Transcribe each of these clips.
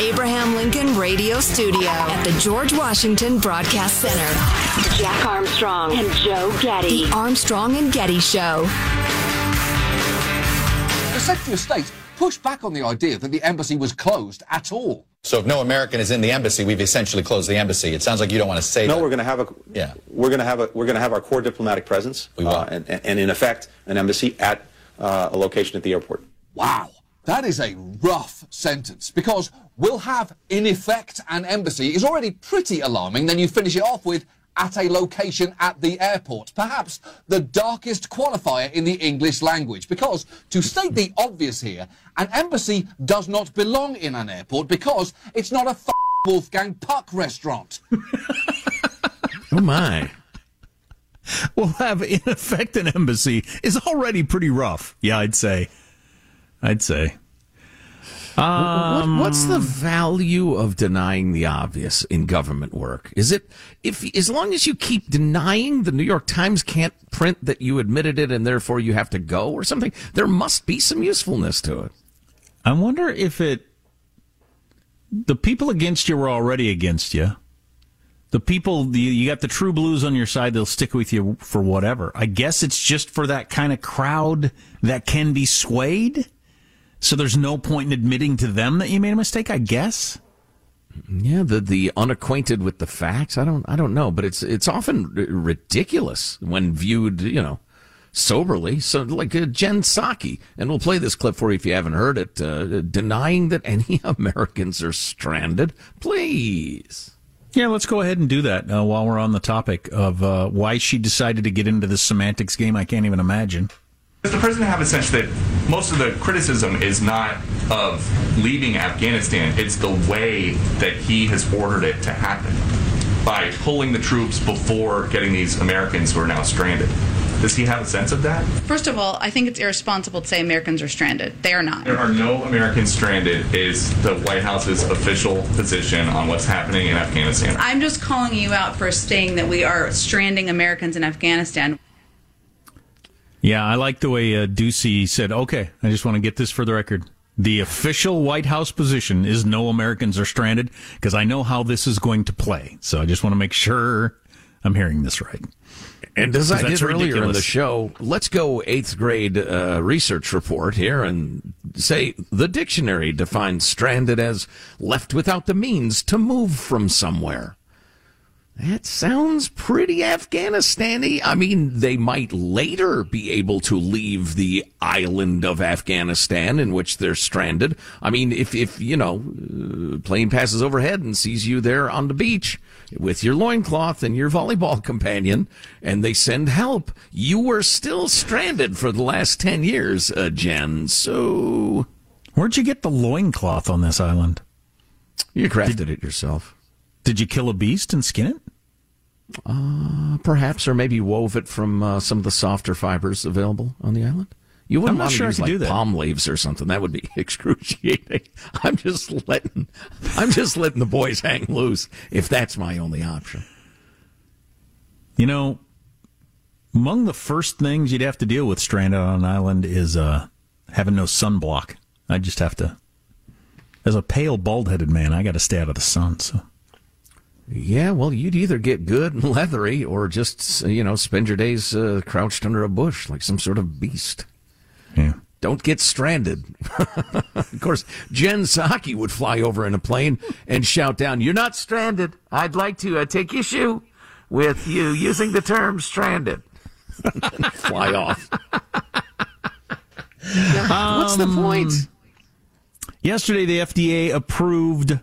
Abraham Lincoln Radio Studio at the George Washington Broadcast Center. Jack Armstrong and Joe Getty. The Armstrong and Getty Show. The Secretary of State pushed back on the idea that the embassy was closed at all. So if no American is in the embassy, we've essentially closed the embassy. It sounds like you don't want to say that. no, that. we're going to have a Yeah. we're going to have a we're going to have our core diplomatic presence We will. uh, and, and in effect an embassy at uh, a location at the airport. Wow, that is a rough sentence because we'll have, in effect, an embassy is already pretty alarming. Then you finish it off with at a location at the airport. Perhaps the darkest qualifier in the English language. Because, to state the obvious here, an embassy does not belong in an airport because it's not a f- Wolfgang Puck restaurant. Oh my. We'll have in effect an embassy is already pretty rough. Yeah, I'd say. I'd say. What, what's the um, value of denying the obvious in government work? Is it if as long as you keep denying, the New York Times can't print that you admitted it and therefore you have to go or something? There must be some usefulness to it. I wonder if it the people against you were already against you. The people you, you got the true blues on your side, they'll stick with you for whatever. I guess it's just for that kind of crowd that can be swayed. So there's no point in admitting to them that you made a mistake, I guess. Yeah, the the unacquainted with the facts. I don't I don't know, but it's it's often r- ridiculous when viewed, you know, soberly. So like uh, Jen Psaki, and we'll play this clip for you if you haven't heard it, uh, denying that any Americans are stranded. Please. Yeah, let's go ahead and do that uh, while we're on the topic of uh, why she decided to get into the semantics game. I can't even imagine. Does the president have a sense that most of the criticism is not of leaving Afghanistan, it's the way that he has ordered it to happen by pulling the troops before getting these Americans who are now stranded? Does he have a sense of that? First of all, I think it's irresponsible to say Americans are stranded. They are not. There are no Americans stranded, is the White House's official position on what's happening in Afghanistan. I'm just calling you out for saying that we are stranding Americans in Afghanistan. Yeah, I like the way uh, Doocy said, okay, I just want to get this for the record. The official White House position is no Americans are stranded because I know how this is going to play. So I just want to make sure I'm hearing this right. And as I did earlier in the show, let's go eighth grade uh, research report here and say the dictionary defines stranded as left without the means to move from somewhere. That sounds pretty Afghanistani. I mean, they might later be able to leave the island of Afghanistan in which they're stranded. I mean, if, if, you know, uh, plane passes overhead and sees you there on the beach with your loincloth and your volleyball companion and they send help, you were still stranded for the last 10 years, uh, Jen. So. Where'd you get the loincloth on this island? You crafted did, it yourself. Did you kill a beast and skin it? Uh, perhaps, or maybe wove it from uh, some of the softer fibers available on the island. You wouldn't want to sure use like palm leaves or something. That would be excruciating. I'm just letting, I'm just letting the boys hang loose if that's my only option. You know, among the first things you'd have to deal with stranded on an island is uh, having no sunblock. I just have to, as a pale, bald-headed man, I got to stay out of the sun. So. Yeah, well, you'd either get good and leathery or just, you know, spend your days uh, crouched under a bush like some sort of beast. Yeah. Don't get stranded. of course, Jen Psaki would fly over in a plane and shout down, You're not stranded. I'd like to uh, take issue with you using the term stranded. fly off. What's the point? Um, yesterday, the FDA approved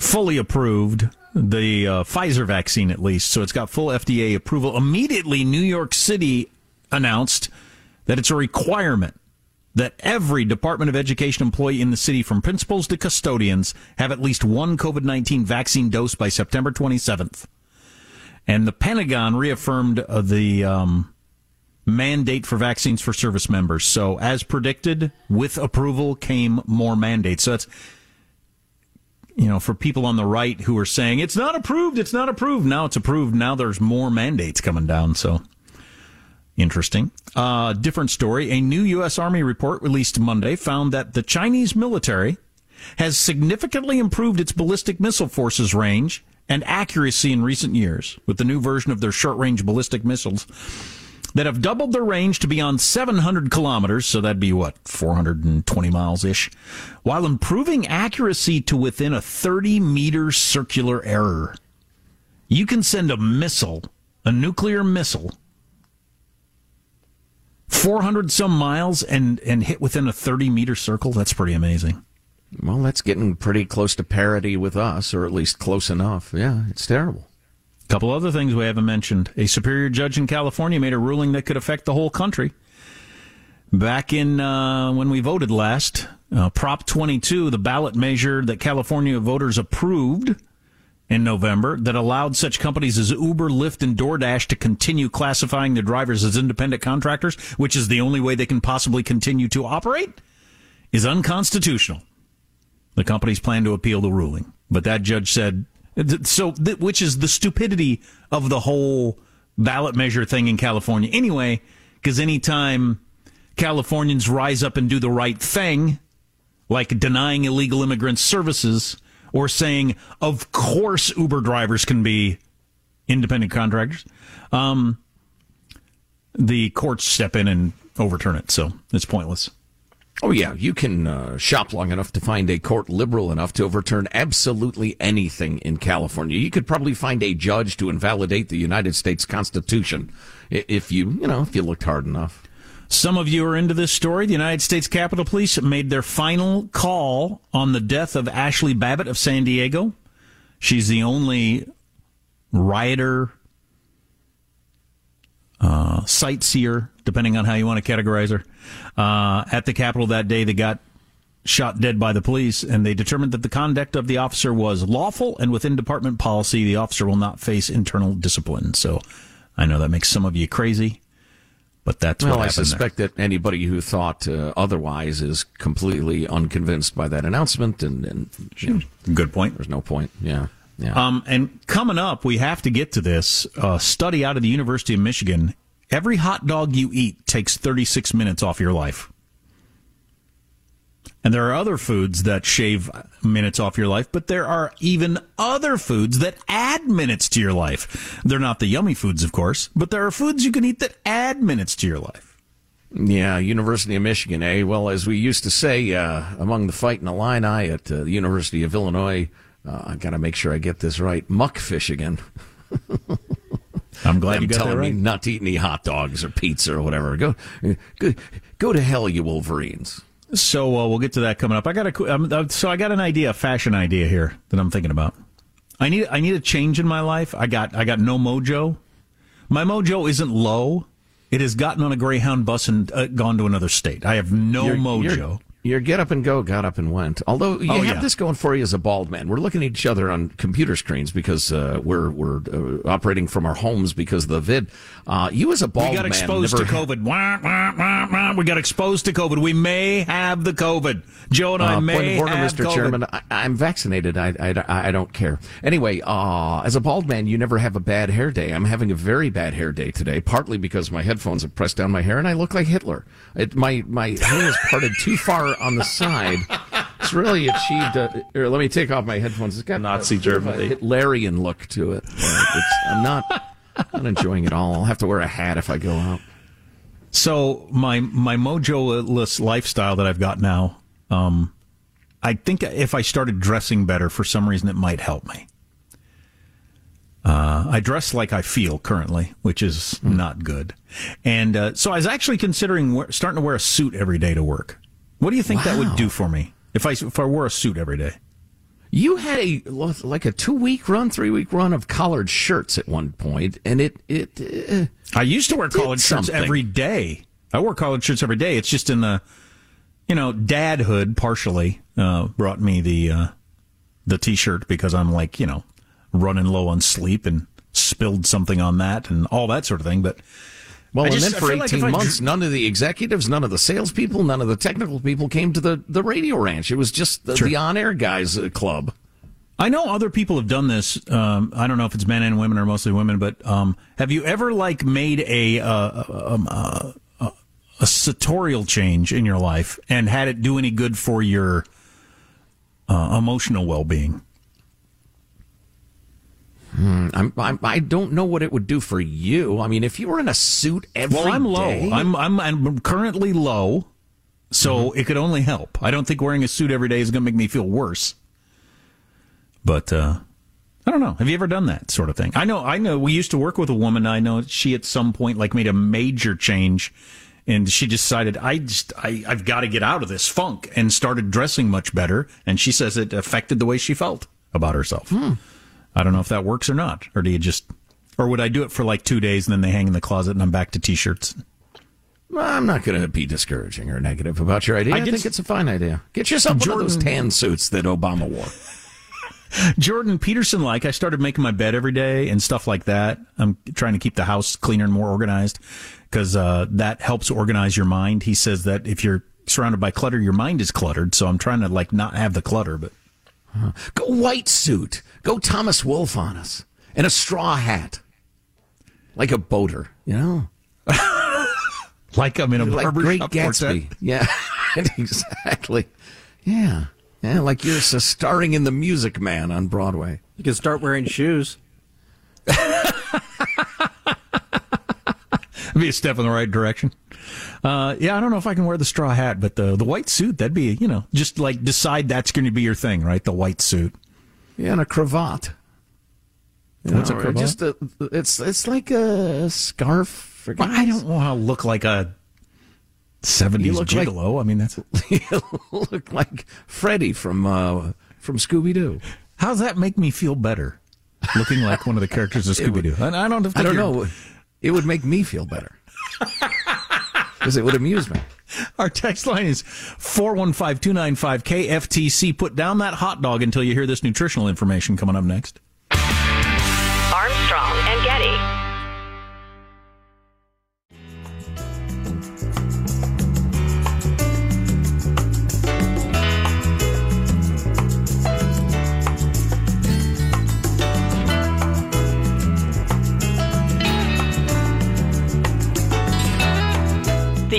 fully approved the uh, Pfizer vaccine, at least. So it's got full FDA approval. Immediately, New York City announced that it's a requirement that every Department of Education employee in the city, from principals to custodians, have at least one COVID 19 vaccine dose by September 27th. And the Pentagon reaffirmed uh, the um, mandate for vaccines for service members. So, as predicted, with approval came more mandates. So, it's you know, for people on the right who are saying it's not approved, it's not approved. Now it's approved. Now there's more mandates coming down. So interesting. Uh, different story. A new U.S. Army report released Monday found that the Chinese military has significantly improved its ballistic missile forces range and accuracy in recent years with the new version of their short range ballistic missiles that have doubled their range to beyond 700 kilometers, so that'd be what, 420 miles ish, while improving accuracy to within a 30 meter circular error. You can send a missile, a nuclear missile, 400 some miles and, and hit within a 30 meter circle. That's pretty amazing. Well, that's getting pretty close to parity with us, or at least close enough. Yeah, it's terrible couple other things we haven't mentioned. A superior judge in California made a ruling that could affect the whole country. Back in uh, when we voted last, uh, Prop 22, the ballot measure that California voters approved in November that allowed such companies as Uber, Lyft, and DoorDash to continue classifying their drivers as independent contractors, which is the only way they can possibly continue to operate, is unconstitutional. The companies plan to appeal the ruling, but that judge said so, which is the stupidity of the whole ballot measure thing in California anyway, because anytime Californians rise up and do the right thing, like denying illegal immigrants services or saying, of course, Uber drivers can be independent contractors, um, the courts step in and overturn it. So it's pointless. Oh, yeah. You can uh, shop long enough to find a court liberal enough to overturn absolutely anything in California. You could probably find a judge to invalidate the United States Constitution if you, you know, if you looked hard enough. Some of you are into this story. The United States Capitol Police made their final call on the death of Ashley Babbitt of San Diego. She's the only rioter, uh, sightseer, depending on how you want to categorize her, uh, at the Capitol that day that got shot dead by the police, and they determined that the conduct of the officer was lawful and within department policy. The officer will not face internal discipline. So I know that makes some of you crazy, but that's well, what I suspect there. that anybody who thought uh, otherwise is completely unconvinced by that announcement. And, and you know, good point. There's no point. Yeah. Yeah. Um, and coming up, we have to get to this uh, study out of the University of Michigan Every hot dog you eat takes 36 minutes off your life. And there are other foods that shave minutes off your life, but there are even other foods that add minutes to your life. They're not the yummy foods, of course, but there are foods you can eat that add minutes to your life. Yeah, University of Michigan, eh? Well, as we used to say uh, among the fighting Illini at uh, the University of Illinois, Uh, I got to make sure I get this right. Muckfish again. I'm glad Them you got telling right. me not to eat any hot dogs or pizza or whatever. Go, go, go to hell, you Wolverines. So uh, we'll get to that coming up. I got a um, uh, so I got an idea, a fashion idea here that I'm thinking about. I need I need a change in my life. I got I got no mojo. My mojo isn't low. It has gotten on a Greyhound bus and uh, gone to another state. I have no Your- mojo. Your, your get up and go got up and went. Although you Oh, have yeah. this going for you as a bald man. We're looking at each other on computer screens because uh, we're we're uh, operating from our homes because of the vid. Uh, you as a bald man, we got man exposed never to COVID. Wah, wah, wah. We got exposed to COVID. We may have the COVID. Joe and I Uh, may point of order, have Mr. COVID. Chairman. I, I'm vaccinated. I, I, I don't care. Anyway, uh, as a bald man, you never have a bad hair day. I'm having a very bad hair day today, partly because my headphones have pressed down my hair and I look like Hitler. It, my, my hair is parted too far on the side. It's really achieved. A, here, let me take off my headphones. It's got Nazi a, sort a Germany. Hitlerian look to it. It's, I'm not, not enjoying it all. I'll have to wear a hat if I go out. So my my mojo-less lifestyle that I've got now, um, I think if I started dressing better, for some reason, it might help me. Uh, I dress like I feel currently, which is Hmm. not good, and uh, so I was actually considering we- starting to wear a suit every day to work. What do you think that would do for me if I if I wore a suit every day? You had a like a two week run, three week run of collared shirts at one point, and it it. Uh, I used to wear collared shirts something. every day. I wore collared shirts every day. It's just in the, you know, dadhood partially uh, brought me the uh, the t-shirt because I'm like, you know, running low on sleep and spilled something on that and all that sort of thing. But Well, I and just- then for feel like if 18 I months, none of the executives, none of the salespeople, none of the technical people came to the, the radio ranch. It was just the, Sure. the on air guys uh, club. I know other people have done this. Um, I don't know if it's men and women or mostly women, but um, have you ever like made a uh, um, uh, uh, a sartorial change in your life and had it do any good for your uh, emotional well being? Hmm, I'm, I'm, I don't know what it would do for you. I mean, if you were in a suit every Well, I'm low. day- I'm, I'm I'm currently low, so it could only help. I don't think wearing a suit every day is going to make me feel worse. But uh, I don't know. Have you ever done that sort of thing? I know. I know. We used to work with a woman. I know she at some point like made a major change, and she decided I just I I've got to get out of this funk and started dressing much better. And she says it affected the way she felt about herself. I don't know if that works or not, or do you just, or would I do it for like two days and then they hang in the closet and I'm back to t-shirts? I'm not going to be discouraging or negative about your idea. I I, think it's a fine idea. Get yourself one of those tan suits that Obama wore. Jordan Peterson, like I started making my bed every day and stuff like that. I'm trying to keep the house cleaner and more organized because uh, that helps organize your mind. He says that if you're surrounded by clutter, your mind is cluttered. So I'm trying to like not have the clutter, but Go white suit. Go Thomas Wolfe on us. And a straw hat. Like a boater, you know? like I'm in a like Great shop Gatsby. quartet. Yeah, exactly. Yeah. Yeah, like you're s- starring in The Music Man on Broadway. You can start wearing shoes. be a step in the right direction. Uh, yeah, I don't know if I can wear the straw hat, but the the white suit that'd be you know just like decide that's going to be your thing, right? The white suit. Yeah, and a cravat. You What's a cravat? Just a, it's it's like a scarf. Well, I don't want to look like a seventies look like- gigolo. I mean, that's you look like Freddy from uh, from Scooby Doo. how's that make me feel better? Looking like one of the characters of Scooby Doo. I I don't. I don't know. It would make me feel better because it would amuse me. Our text line is 415 295 KFTC. Put down that hot dog until you hear this nutritional information coming up next. Armstrong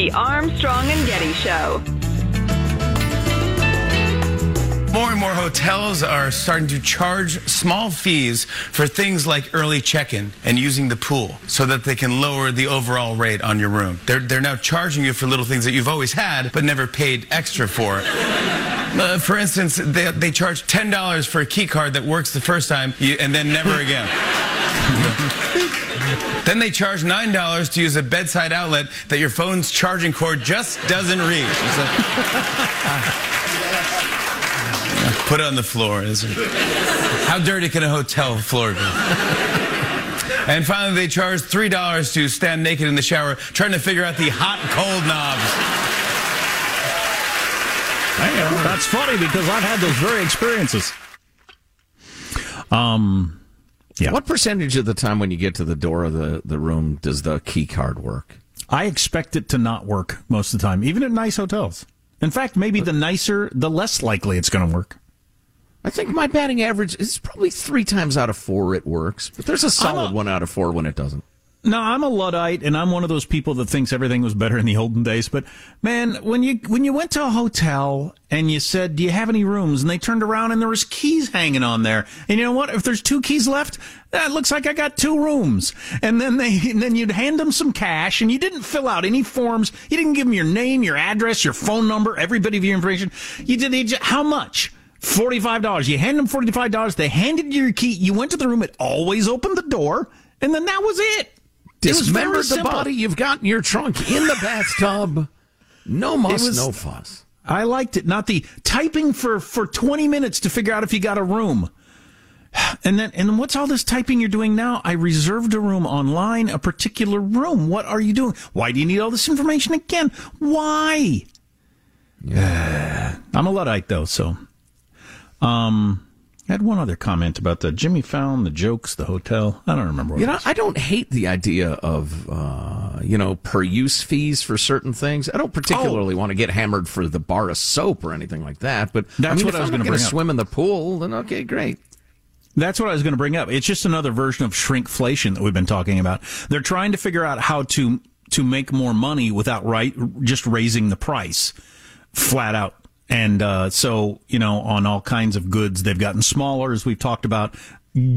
The Armstrong and Getty Show. More and more hotels are starting to charge small fees for things like early check-in and using the pool so that they can lower the overall rate on your room. They're, they're now charging you for little things that you've always had but never paid extra for. Uh, for instance, they, they charge $10 for a key card that works the first time you, and then never again. then they charge $9 to use a bedside outlet that your phone's charging cord just doesn't reach. Like- Put it on the floor. How dirty can a hotel floor be? And finally, they charge $3 to stand naked in the shower trying to figure out the hot and cold knobs. That's funny because I've had those very experiences. Um, yeah. What percentage of the time when you get to the door of the, the room does the key card work? I expect it to not work most of the time, even at nice hotels. In fact, maybe the nicer, the less likely it's going to work. I think my batting average is probably three times out of four it works, but there's a solid one out of four when it doesn't. No, I'm a luddite, and I'm one of those people that thinks everything was better in the olden days. But man, when you when you went to a hotel and you said, "Do you have any rooms?" and they turned around and there was keys hanging on there, and you know what? If there's two keys left, that looks like I got two rooms. And then they and then you'd hand them some cash, and you didn't fill out any forms. You didn't give them your name, your address, your phone number, every bit of your information. You did they how much? Forty-five dollars. You hand them forty-five dollars. They handed you your key. You went to the room. It always opened the door, and then that was it. It was very Dismember the body you've got in your trunk in the bathtub. No muss, was- no fuss. I liked it. Not the typing for, for 20 minutes to figure out if you got a room. And then, and what's all this typing you're doing now? I reserved a room online, a particular room. What are you doing? Why do you need all this information again? Why? Yeah. I'm a Luddite though, so. Um, I had one other comment about the Jimmy Fallon, the jokes, the hotel. I don't remember what You it know, was. I don't hate the idea of, uh, you know, per use fees for certain things. I don't particularly want to get hammered for the bar of soap or anything like that. But That's I mean, what if I was going to bring up. swim in the pool, then okay, great. That's what I was going to bring up. It's just another version of shrinkflation that we've been talking about. They're trying to figure out how to to make more money without right just raising the price flat out. And uh, so, you know, on all kinds of goods, they've gotten smaller, as we've talked about.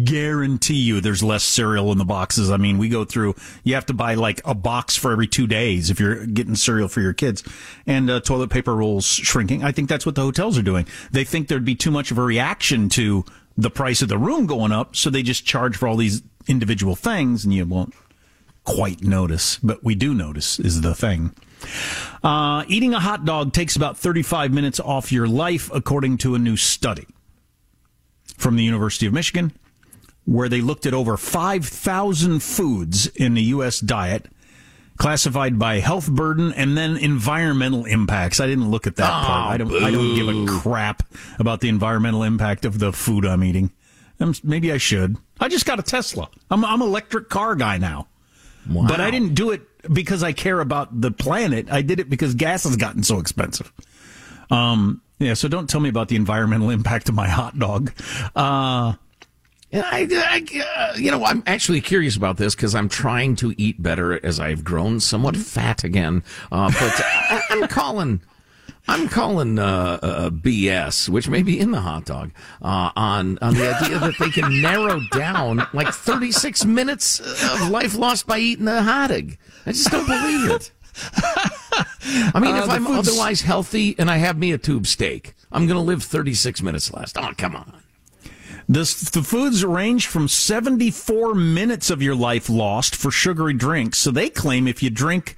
Guarantee you there's less cereal in the boxes. I mean, we go through, you have to buy like a box for every two days if you're getting cereal for your kids. And uh, toilet paper rolls shrinking. I think that's what the hotels are doing. They think there'd be too much of a reaction to the price of the room going up, so they just charge for all these individual things, and you won't quite notice. But we do notice, is the thing. Uh, eating a hot dog takes about 35 minutes off your life, according to a new study from the University of Michigan, where they looked at over 5,000 foods in the U.S. diet, classified by health burden and then environmental impacts. I didn't look at that part. I don't. I don't give a crap about the environmental impact of the food I'm eating. Um, maybe I should. I just got a Tesla. I'm I'm electric car guy now. But I didn't do it because I care about the planet. I did it because gas has gotten so expensive. Um, yeah, so don't tell me about the environmental impact of my hot dog. Uh, I, I, uh, you know, I'm actually curious about this because I'm trying to eat better as I've grown somewhat fat again. Uh, but I, I'm calling, I'm calling uh, uh, BS, which may be in the hot dog, uh, on on the idea that they can narrow down like 36 minutes of life lost by eating the hot dog. I just don't believe it. I mean, Uh, if I'm food's- otherwise healthy and I have me a tube steak, I'm going to live 36 minutes less. Oh, come on. This, the foods range from 74 minutes of your life lost for sugary drinks. So they claim if you drink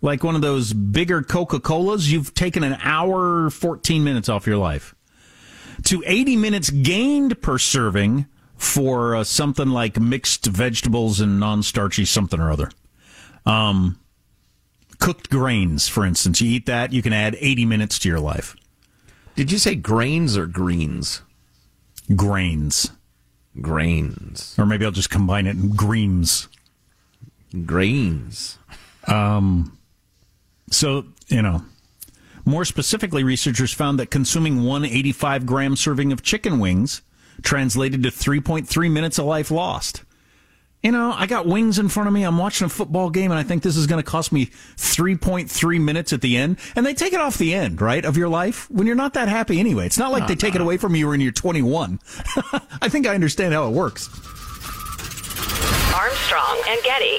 like one of those bigger Coca Colas, you've taken an hour, 14 minutes off your life. To 80 minutes gained per serving for uh, something like mixed vegetables and non starchy something or other. Um, cooked grains, for instance, you eat that, you can add 80 minutes to your life. Did you say grains or greens? Grains. Grains. Or maybe I'll just combine it in greens. Grains. Um, so, you know, more specifically, researchers found that consuming one 85 gram serving of chicken wings translated to 3.3 minutes of life lost. You know, I got wings in front of me. I'm watching a football game, and I think this is going to cost me 3.3 minutes at the end. And they take it off the end, right, of your life when you're not that happy anyway. It's not like No, they take no. it away from you when you're 21. I think I understand how it works. Armstrong and Getty.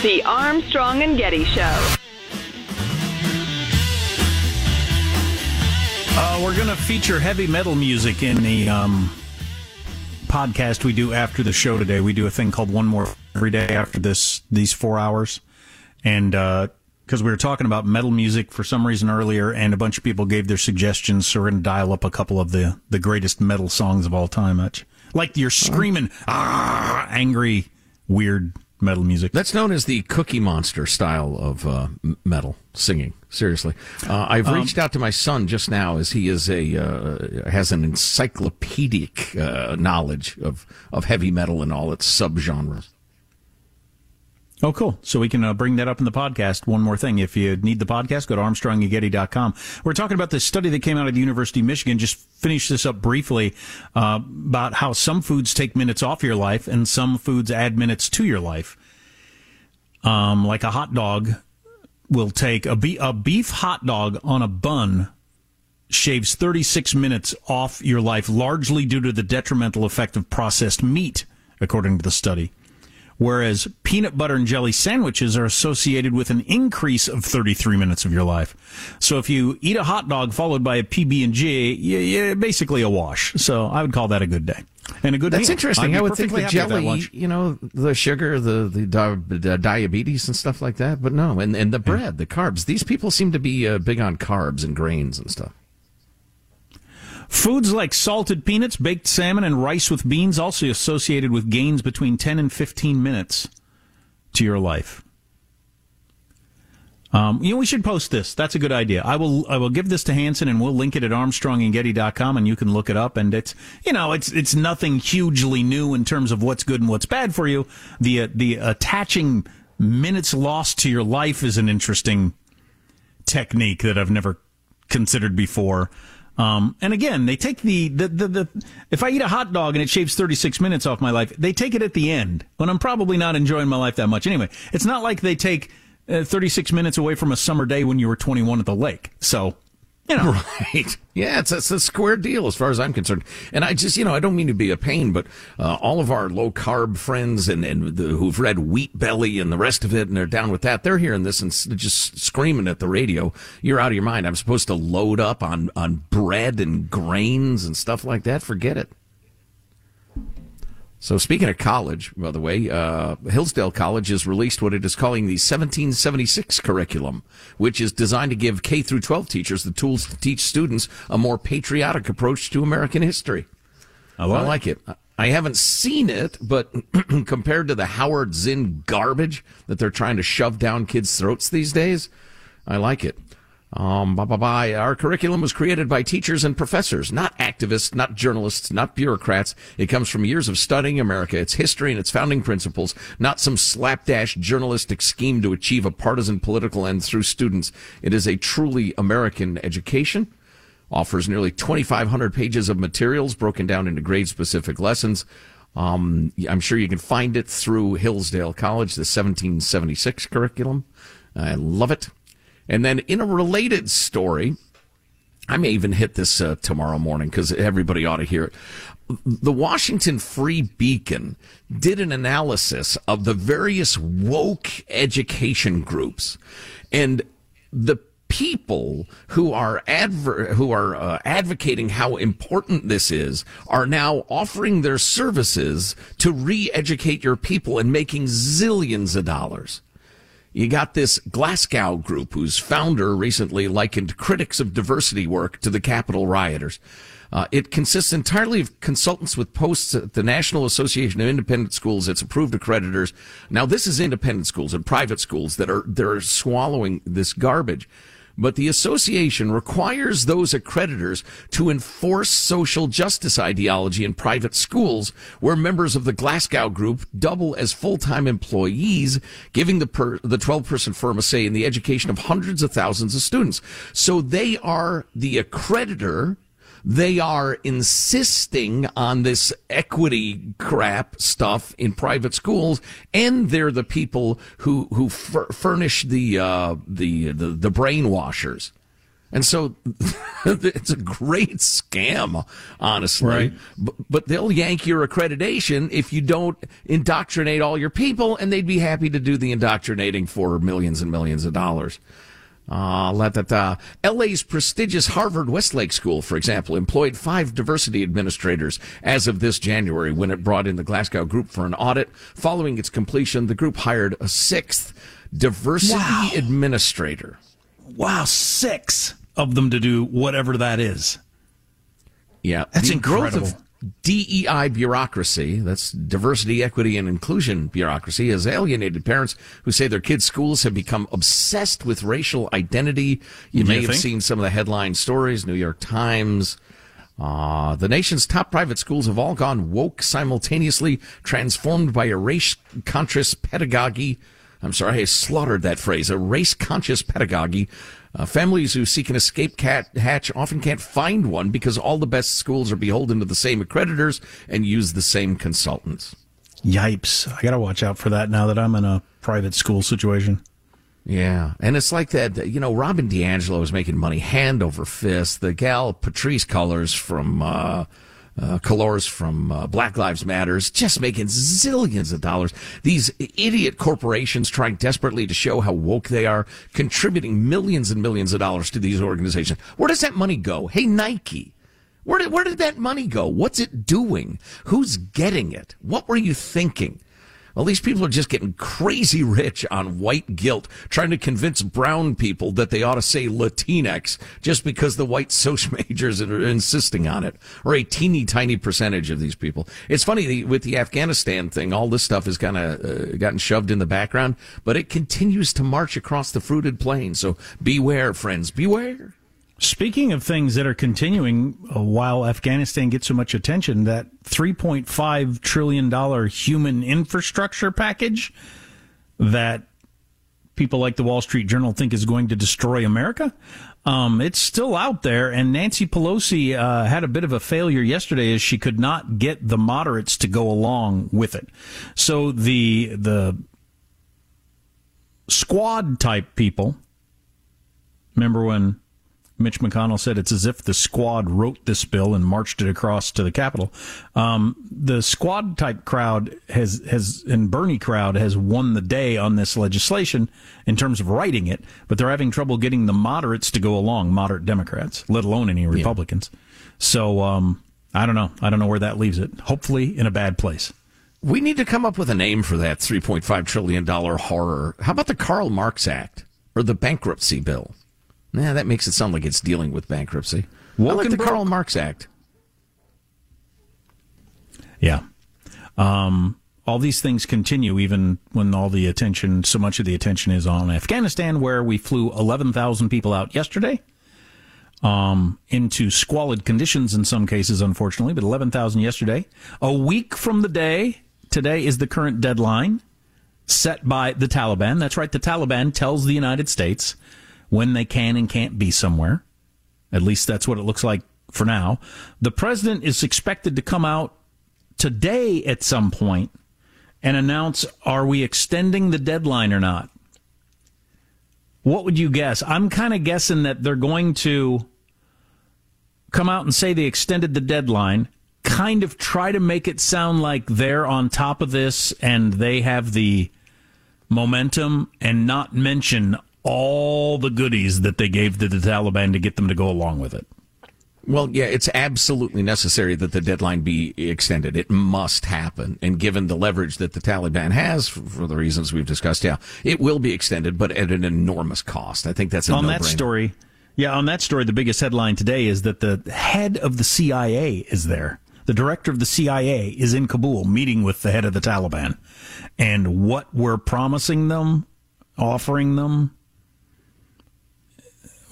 The Armstrong and Getty Show. Uh, we're going to feature heavy metal music in the um, podcast we do after the show today. We do a thing called One More every day after this these four hours, and because we were talking about metal music for some reason earlier, and a bunch of people gave their suggestions, so we're going to dial up a couple of the the greatest metal songs of all time. Much like you're screaming, ah, angry, weird metal music. That's known as the Cookie Monster style of uh, metal singing. Seriously, uh, I've Um, reached out to my son just now as he is a uh, has an encyclopedic uh, knowledge of of heavy metal and all its subgenres. Oh, cool. So we can uh, bring that up in the podcast. One more thing. If you need the podcast, go to armstrongandgetty.com. We're talking about this study that came out of the University of Michigan. Just finish this up briefly uh, about how some foods take minutes off your life and some foods add minutes to your life. Um, like a hot dog will take a, be- a beef hot dog on a bun shaves 36 minutes off your life, largely due to the detrimental effect of processed meat, according to the study whereas peanut butter and jelly sandwiches are associated with an increase of 33 minutes of your life. So if you eat a hot dog followed by a PB and G, you're basically a wash. So I would call that a good day and a good. That's meal. interesting. I would think the happy with that jelly, you know, the sugar, the the, the diabetes and stuff like that, but no, and and the bread, the carbs. These people seem to be uh, big on carbs and grains and stuff. Foods like salted peanuts, baked salmon, and rice with beans also associated with gains between 10 and 15 minutes to your life. Um, you know, we should post this. That's a good idea. I will, I will give this to Hanson and we'll link it at armstrongandgetty.com and you can look it up. And it's, you know, it's, it's nothing hugely new in terms of what's good and what's bad for you. The, uh, the attaching minutes lost to your life is an interesting technique that I've never considered before. Um, and again, they take the, the, the, the, if I eat a hot dog and it shaves 36 minutes off my life, they take it at the end when I'm probably not enjoying my life that much anyway. It's not like they take uh, 36 minutes away from a summer day when you were 21 at the lake. So, you know. Right. Yeah, it's, it's a square deal as far as I'm concerned. And I just, you know, I don't mean to be a pain, but uh, all of our low carb friends and, and the, who've read Wheat Belly and the rest of it and they're down with that, they're hearing this and just screaming at the radio. You're out of your mind. I'm supposed to load up on, on bread and grains and stuff like that. Forget it. So speaking of college, by the way, uh, Hillsdale College has released what it is calling the 1776 curriculum, which is designed to give K through 12 teachers the tools to teach students a more patriotic approach to American history. I like it. I haven't seen it, but compared to the Howard Zinn garbage that they're trying to shove down kids' throats these days, I like it. Um, bye, bye, bye. Our curriculum was created by teachers and professors, not activists, not journalists, not bureaucrats. It comes from years of studying America, its history, and its founding principles, not some slapdash journalistic scheme to achieve a partisan political end through students. It is a truly American education offers nearly 2,500 pages of materials broken down into grade specific lessons. Um, I'm sure you can find it through Hillsdale College, the 1776 curriculum. I love it. And then in a related story, I may even hit this uh, tomorrow morning because everybody ought to hear it. The Washington Free Beacon did an analysis of the various woke education groups and the people who are adver- who are uh, advocating how important this is are now offering their services to re-educate your people and making zillions of dollars. You got this Glasgow group whose founder recently likened critics of diversity work to the Capitol rioters. Uh, it consists entirely of consultants with posts at the National Association of Independent Schools, its approved accreditors. Now, this is independent schools and private schools that are they're swallowing this garbage. But the association requires those accreditors to enforce social justice ideology in private schools where members of the Glasgow group double as full-time employees, giving the per, the 12-person firm a say in the education of hundreds of thousands of students. So they are the accreditor they are insisting on this equity crap stuff in private schools, and they're the people who who fur- furnish the, uh, the the the brainwashers. And so it's a great scam, honestly. Right. But, but they'll yank your accreditation if you don't indoctrinate all your people, and they'd be happy to do the indoctrinating for millions and millions of dollars. Uh, la da da. LA's prestigious Harvard Westlake School, for example, employed five diversity administrators as of this January when it brought in the Glasgow group for an audit. Following its completion, the group hired a sixth diversity Wow. administrator. Wow, six of them to do whatever that is. Yeah, That's the growth incredible. of DEI bureaucracy, that's diversity, equity, and inclusion bureaucracy, has alienated parents who say their kids' schools have become obsessed with racial identity. You Do may you have think? seen some of the headline stories, New York Times. Uh, the nation's top private schools have all gone woke simultaneously, transformed by a race conscious pedagogy. I'm sorry, I slaughtered that phrase. A race conscious pedagogy. Uh, families who seek an escape cat hatch often can't find one because all the best schools are beholden to the same accreditors and use the same consultants. Yipes. I got to watch out for that now that I'm in a private school situation. Yeah, and it's like that. You know, Robin DiAngelo is making money hand over fist. The gal Patrisse Cullors from uh, uh, from uh, Black Lives Matters just making zillions of dollars. These idiot corporations trying desperately to show how woke they are, contributing millions and millions of dollars to these organizations. Where does that money go? Hey, Nike. Where did, where did that money go? What's it doing? Who's getting it? What were you thinking? Well, these people are just getting crazy rich on white guilt, trying to convince brown people that they ought to say Latinx just because the white social majors are insisting on it, or a teeny tiny percentage of these people. It's funny with the Afghanistan thing, all this stuff has kind of uh, gotten shoved in the background, but it continues to march across the fruited plain. So beware, friends, beware. Speaking of things that are continuing uh, while Afghanistan gets so much attention, that $3.5 trillion human infrastructure package that people like the Wall Street Journal think is going to destroy America, um, it's still out there. And Nancy Pelosi uh, had a bit of a failure yesterday as she could not get the moderates to go along with it. So the the squad type people. Remember when Mitch McConnell said it's as if the squad wrote this bill and marched it across to the Capitol. Um, the squad type crowd has has and Bernie crowd has won the day on this legislation in terms of writing it, but they're having trouble getting the moderates to go along, moderate Democrats, let alone any Republicans. Yeah. So um, I don't know. I don't know where that leaves it. Hopefully, in a bad place. We need to come up with a name for that $3.5 trillion horror. How about the Karl Marx Act or the bankruptcy bill? Nah, that makes it sound like it's dealing with bankruptcy. What like the Karl Marx Act. Yeah. Um, all these things continue even when all the attention, so much of the attention is on Afghanistan, where we flew 11,000 people out yesterday um, into squalid conditions in some cases, unfortunately, but 11,000 yesterday. A week from the day, today is the current deadline set by the Taliban. That's right, the Taliban tells the United States when they can and can't be somewhere. At least that's what it looks like for now. The president is expected to come out today at some point and announce are we extending the deadline or not? What would you guess? I'm kind of guessing that they're going to come out and say they extended the deadline, kind of try to make it sound like they're on top of this and they have the momentum and not mention all the goodies that they gave to the Taliban to get them to go along with it. Well, yeah, it's absolutely necessary that the deadline be extended. It must happen. And given the leverage that the Taliban has, for the reasons we've discussed, yeah, it will be extended, but at an enormous cost. I think that's on no-brainer. that story. Yeah, on that story, the biggest headline today is that the head of the CIA is there. The director of the CIA is in Kabul meeting with the head of the Taliban. And what we're promising them, offering them,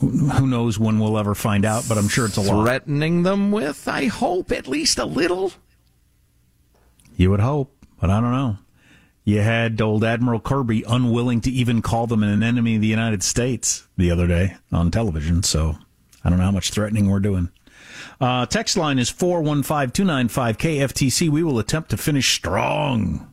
who knows when we'll ever find out, but I'm sure it's a lot. Threatening them with, I hope, at least a little. You would hope, but I don't know. You had old Admiral Kirby unwilling to even call them an enemy of the United States the other day on television, so I don't know how much threatening we're doing. Uh, text line is 415 295 KFTC. We will attempt to finish strong.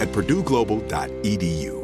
at purdueglobal.edu.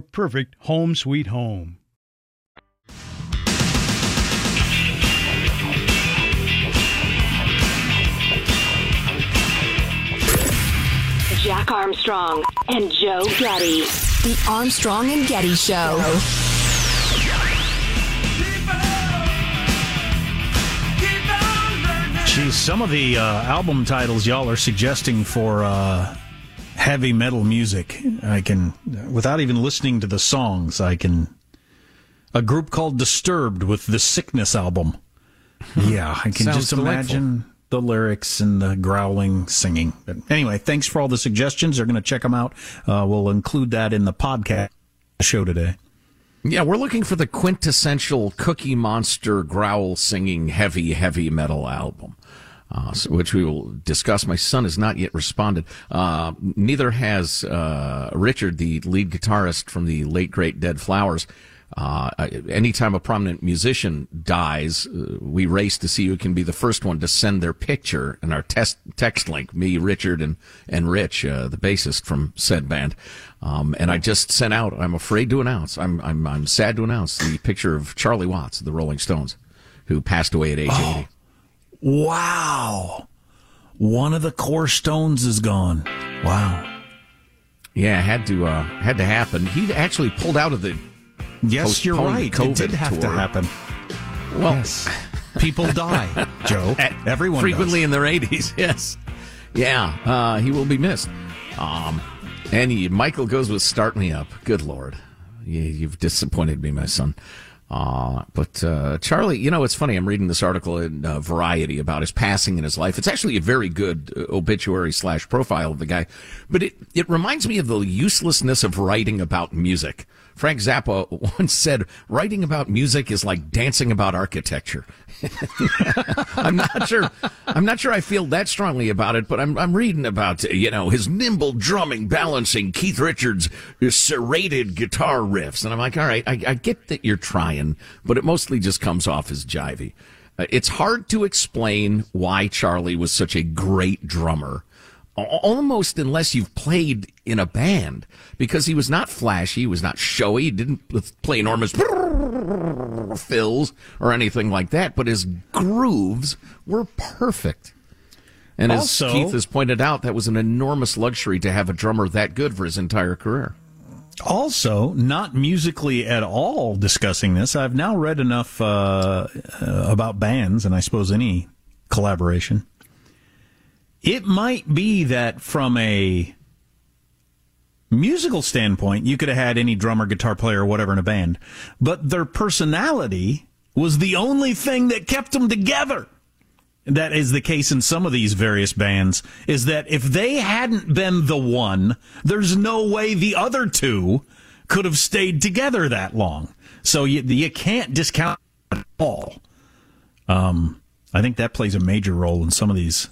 your perfect home sweet home. Jack Armstrong and Joe Getty. The Armstrong and Getty Show. Geez, some of the uh, album titles y'all are suggesting for uh, heavy metal music, I can, without even listening to the songs, I can. A group called Disturbed with the Sickness album. Yeah, I can just delightful. imagine the lyrics and the growling singing. But anyway, thanks for all the suggestions. They're going to check them out. Uh, we'll include that in the podcast show today. Yeah, we're looking for the quintessential Cookie Monster growl singing heavy, heavy metal album. Uh, which we will discuss. My son has not yet responded. Uh, neither has uh, Richard, the lead guitarist from the late great Dead Flowers. Uh, anytime a prominent musician dies, uh, we race to see who can be the first one to send their picture in our test text link. Me, Richard, and and Rich, uh, the bassist from said band. Um, and I just sent out. I'm afraid to announce. I'm I'm I'm sad to announce the picture of Charlie Watts of the Rolling Stones, who passed away at age Oh. 80. Wow. One of the core stones is gone. Wow. Yeah, had to uh, had to happen. He actually pulled out of the. Yes, you're right. COVID it did have to happen. Well, yes. People die, Joe. At, Everyone frequently does. in their 80s. Yes, yeah, uh, he will be missed. Um, and he, Michael goes with "Start Me Up." Good lord, you, you've disappointed me, my son. Uh, but uh, Charlie, you know, it's funny. I'm reading this article in uh, Variety about his passing in his life. It's actually a very good uh, obituary slash profile of the guy, but it it reminds me of the uselessness of writing about music. Frank Zappa once said, "Writing about music is like dancing about architecture." I'm not sure. I'm not sure I feel that strongly about it, but I'm I'm reading about you know his nimble drumming balancing Keith Richards' serrated guitar riffs, and I'm like, all right, I, I get that you're trying, but it mostly just comes off as jivey. Uh, it's hard to explain why Charlie was such a great drummer. Almost unless you've played in a band, because he was not flashy, he was not showy, he didn't play enormous fills or anything like that, but his grooves were perfect. And as Also- Keith has pointed out, that was an enormous luxury to have a drummer that good for his entire career. Also, not musically at all discussing this. I've now read enough uh, uh, about bands, and I suppose any collaboration. It might be that from a musical standpoint, you could have had any drummer, guitar player, whatever in a band, but their personality was the only thing that kept them together. That is the case in some of these various bands, is that if they hadn't been the one, there's no way the other two could have stayed together that long. So you, you can't discount at all. Um, I think that plays a major role in some of these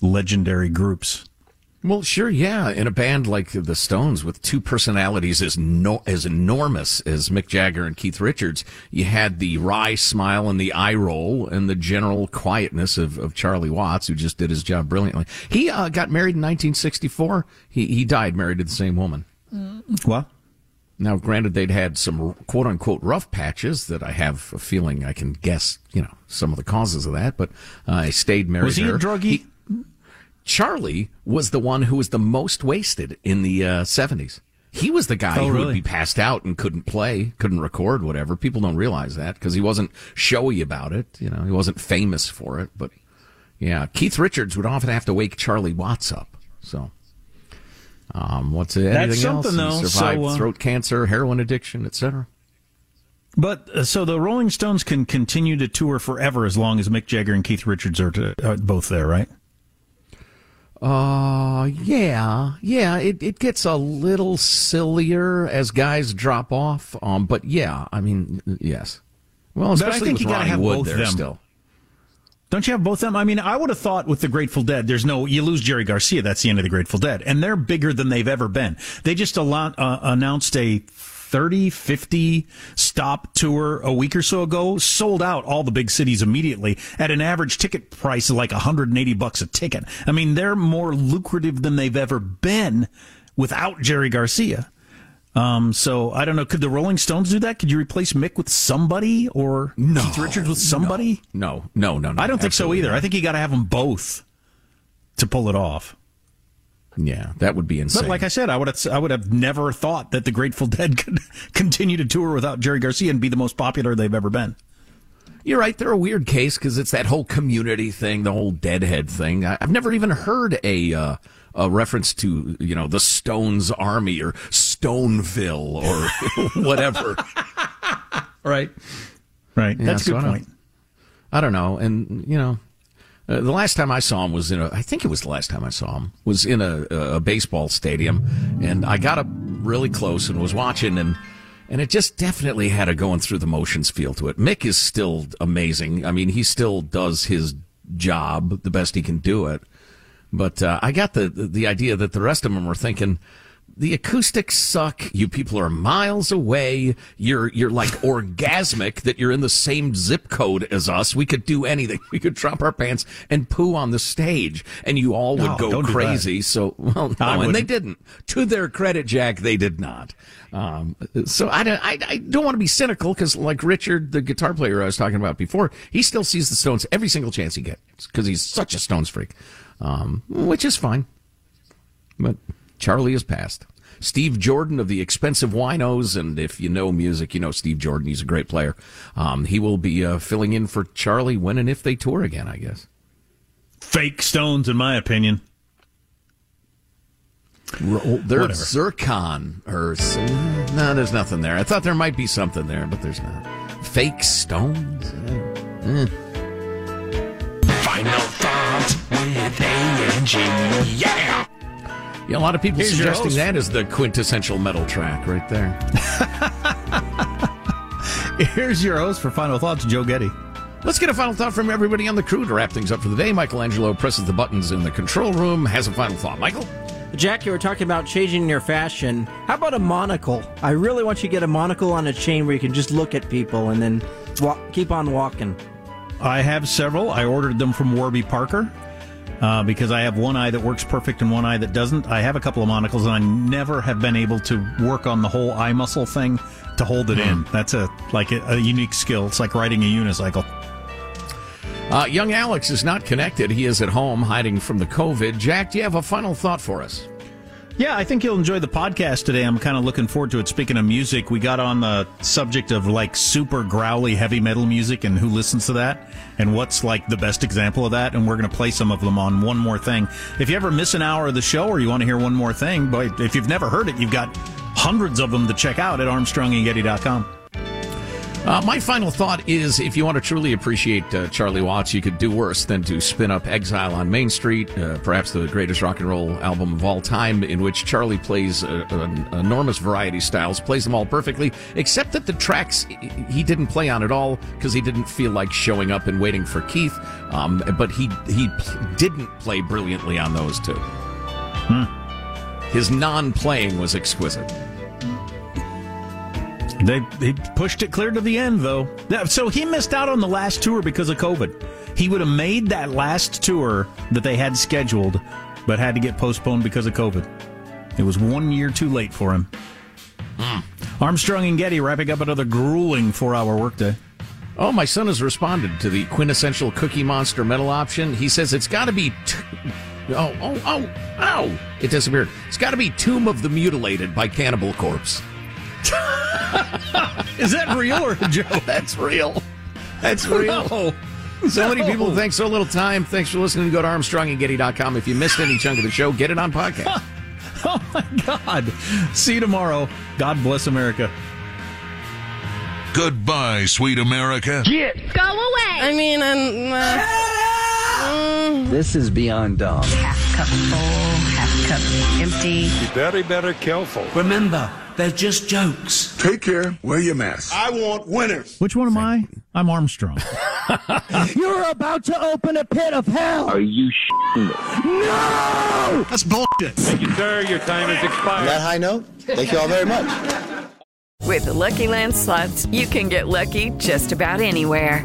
legendary groups. Well, sure, yeah. In a band like the Stones, with two personalities as no, as enormous as Mick Jagger and Keith Richards, you had the wry smile and the eye roll and the general quietness of, of Charlie Watts, who just did his job brilliantly. He uh, got married in 1964. He he died married to the same woman. What? Now, granted, they'd had some quote unquote rough patches that I have a feeling I can guess, you know, some of the causes of that, but uh, I stayed married. Was he to a her. druggie? Charlie was the one who was the most wasted in the uh, 70s. He was the guy Oh, who would be passed out and couldn't play, couldn't record, whatever. People don't realize that because he wasn't showy about it. You know, he wasn't famous for it. But yeah, Keith Richards would often have to wake Charlie Watts up. So, um, what's it? That's Anything else? something, He survived So, uh, throat cancer, heroin addiction, etc. But uh, so the Rolling Stones can continue to tour forever as long as Mick Jagger and Keith Richards are, to, are both there, right? Uh, yeah, yeah. It it gets a little sillier as guys drop off. Um, but yeah, I mean, yes. Well, But I especially think you gotta Ronnie have Wood both there them. still. Don't you have both of them? I mean, I would have thought with the Grateful Dead, there's no, you lose Jerry Garcia, that's the end of the Grateful Dead. And they're bigger than they've ever been. They just allo- uh, announced a 30, 50 stop tour a week or so ago, sold out all the big cities immediately at an average ticket price of like 180 bucks a ticket. I mean, they're more lucrative than they've ever been without Jerry Garcia. Um, so I don't know. Could the Rolling Stones do that? Could you replace Mick with somebody or No, Keith Richards with somebody? No, no, no, no. I don't think so either. not. I think you got to have them both to pull it off. Yeah, that would be insane. But like I said, I would have, I would have never thought that the Grateful Dead could continue to tour without Jerry Garcia and be the most popular they've ever been. You're right. They're a weird case because it's that whole community thing, the whole Deadhead thing. I, I've never even heard a uh, a reference to you know the Stones Army or Stoneville or whatever. Right. Right. Yeah, That's a so good don't- point. I don't know, and you know, uh, the last time I saw him was in a. I think it was the last time I saw him was in a, a baseball stadium, and I got up really close and was watching, and and it just definitely had a going through the motions feel to it. Mick is still amazing. I mean, he still does his job the best he can do it, but uh, I got the the idea that the rest of them were thinking. The acoustics suck. You people are miles away. You're you're like orgasmic that you're in the same zip code as us. We could do anything. We could drop our pants and poo on the stage, and you all would No, go crazy. So well, no, and they didn't. To their credit, Jack, they did not. Um, so I don't I, I don't want to be cynical because like Richard, the guitar player I was talking about before, he still sees the Stones every single chance he gets because he's such a Stones freak, um, which is fine. But Charlie has passed. Steve Jordan of the X-Pensive Winos, and if you know music, you know Steve Jordan. He's a great player. Um, he will be uh, filling in for Charlie when and if they tour again, I guess. Fake Stones, in my opinion. Ro- They're Whatever. zircon or no, there's nothing there. I thought there might be something there, but there's not. Fake stones. Eh. Eh. Final thought with A and G. Yeah. Yeah, a lot of people Here's suggesting that is the quintessential metal track right there. Here's your host for Final Thoughts, Joe Getty. Let's get a final thought from everybody on the crew to wrap things up for the day. Michael Angelo presses the buttons in the control room, has a final thought. Michael? Jack, you were talking about changing your fashion. How about a monocle? I really want you to get a monocle on a chain where you can just look at people and then walk, keep on walking. I have several. I ordered them from Warby Parker uh, because I have one eye that works perfect and one eye that doesn't. I have a couple of monocles, and I never have been able to work on the whole eye muscle thing to hold it in. That's a like a, a unique skill. It's like riding a unicycle. Uh, young Alex is not connected. He is at home hiding from the COVID. Jack, do you have a final thought for us? Yeah, I think you'll enjoy the podcast today. I'm kind of looking forward to it. Speaking of music, we got on the subject of like super growly heavy metal music and who listens to that and what's like the best example of that. And we're going to play some of them on One More Thing. If you ever miss an hour of the show or you want to hear one more thing, but if you've never heard it, you've got hundreds of them to check out at armstrongandgetty.com. Uh, my final thought is if you want to truly appreciate uh, Charlie Watts, you could do worse than to spin up Exile on Main Street, uh, perhaps the greatest rock and roll album of all time, in which Charlie plays uh, an enormous variety of styles, plays them all perfectly, except that the tracks he didn't play on at all because he didn't feel like showing up and waiting for Keith. Um, but he he didn't play brilliantly on those two. His non-playing was exquisite. They, they pushed it clear to the end, though. So he missed out on the last tour because of COVID. He would have made that last tour that they had scheduled, but had to get postponed because of COVID. It was one year too late for him. Hmm. Armstrong and Getty wrapping up another grueling four hour workday. Oh, my son has responded to the quintessential Cookie Monster metal option. He says it's got to be. T- oh, oh, oh, ow! It disappeared. It's got to be Tomb of the Mutilated by Cannibal Corpse. Is that real or a joke? That's real. That's real. No. So many people, thanks so little time. Thanks for listening. Go to ArmstrongandGetty.com. If you missed any chunk of the show, get it on podcast. Oh my God. See you tomorrow. God bless America. Goodbye, sweet America. Get. Go away. I mean, I'm. Uh, This is beyond dumb. half cup full, half cup empty. Be very, very careful. Remember, they're just jokes. Take care. Wear your mask. I want winners. Which one am I? I'm Armstrong. You're about to open a pit of hell. Are you shitting me? No! That's bullshit. Thank you, sir. Your time has expired. On that high note, thank you all very much. With the Lucky Land slots, you can get lucky just about anywhere.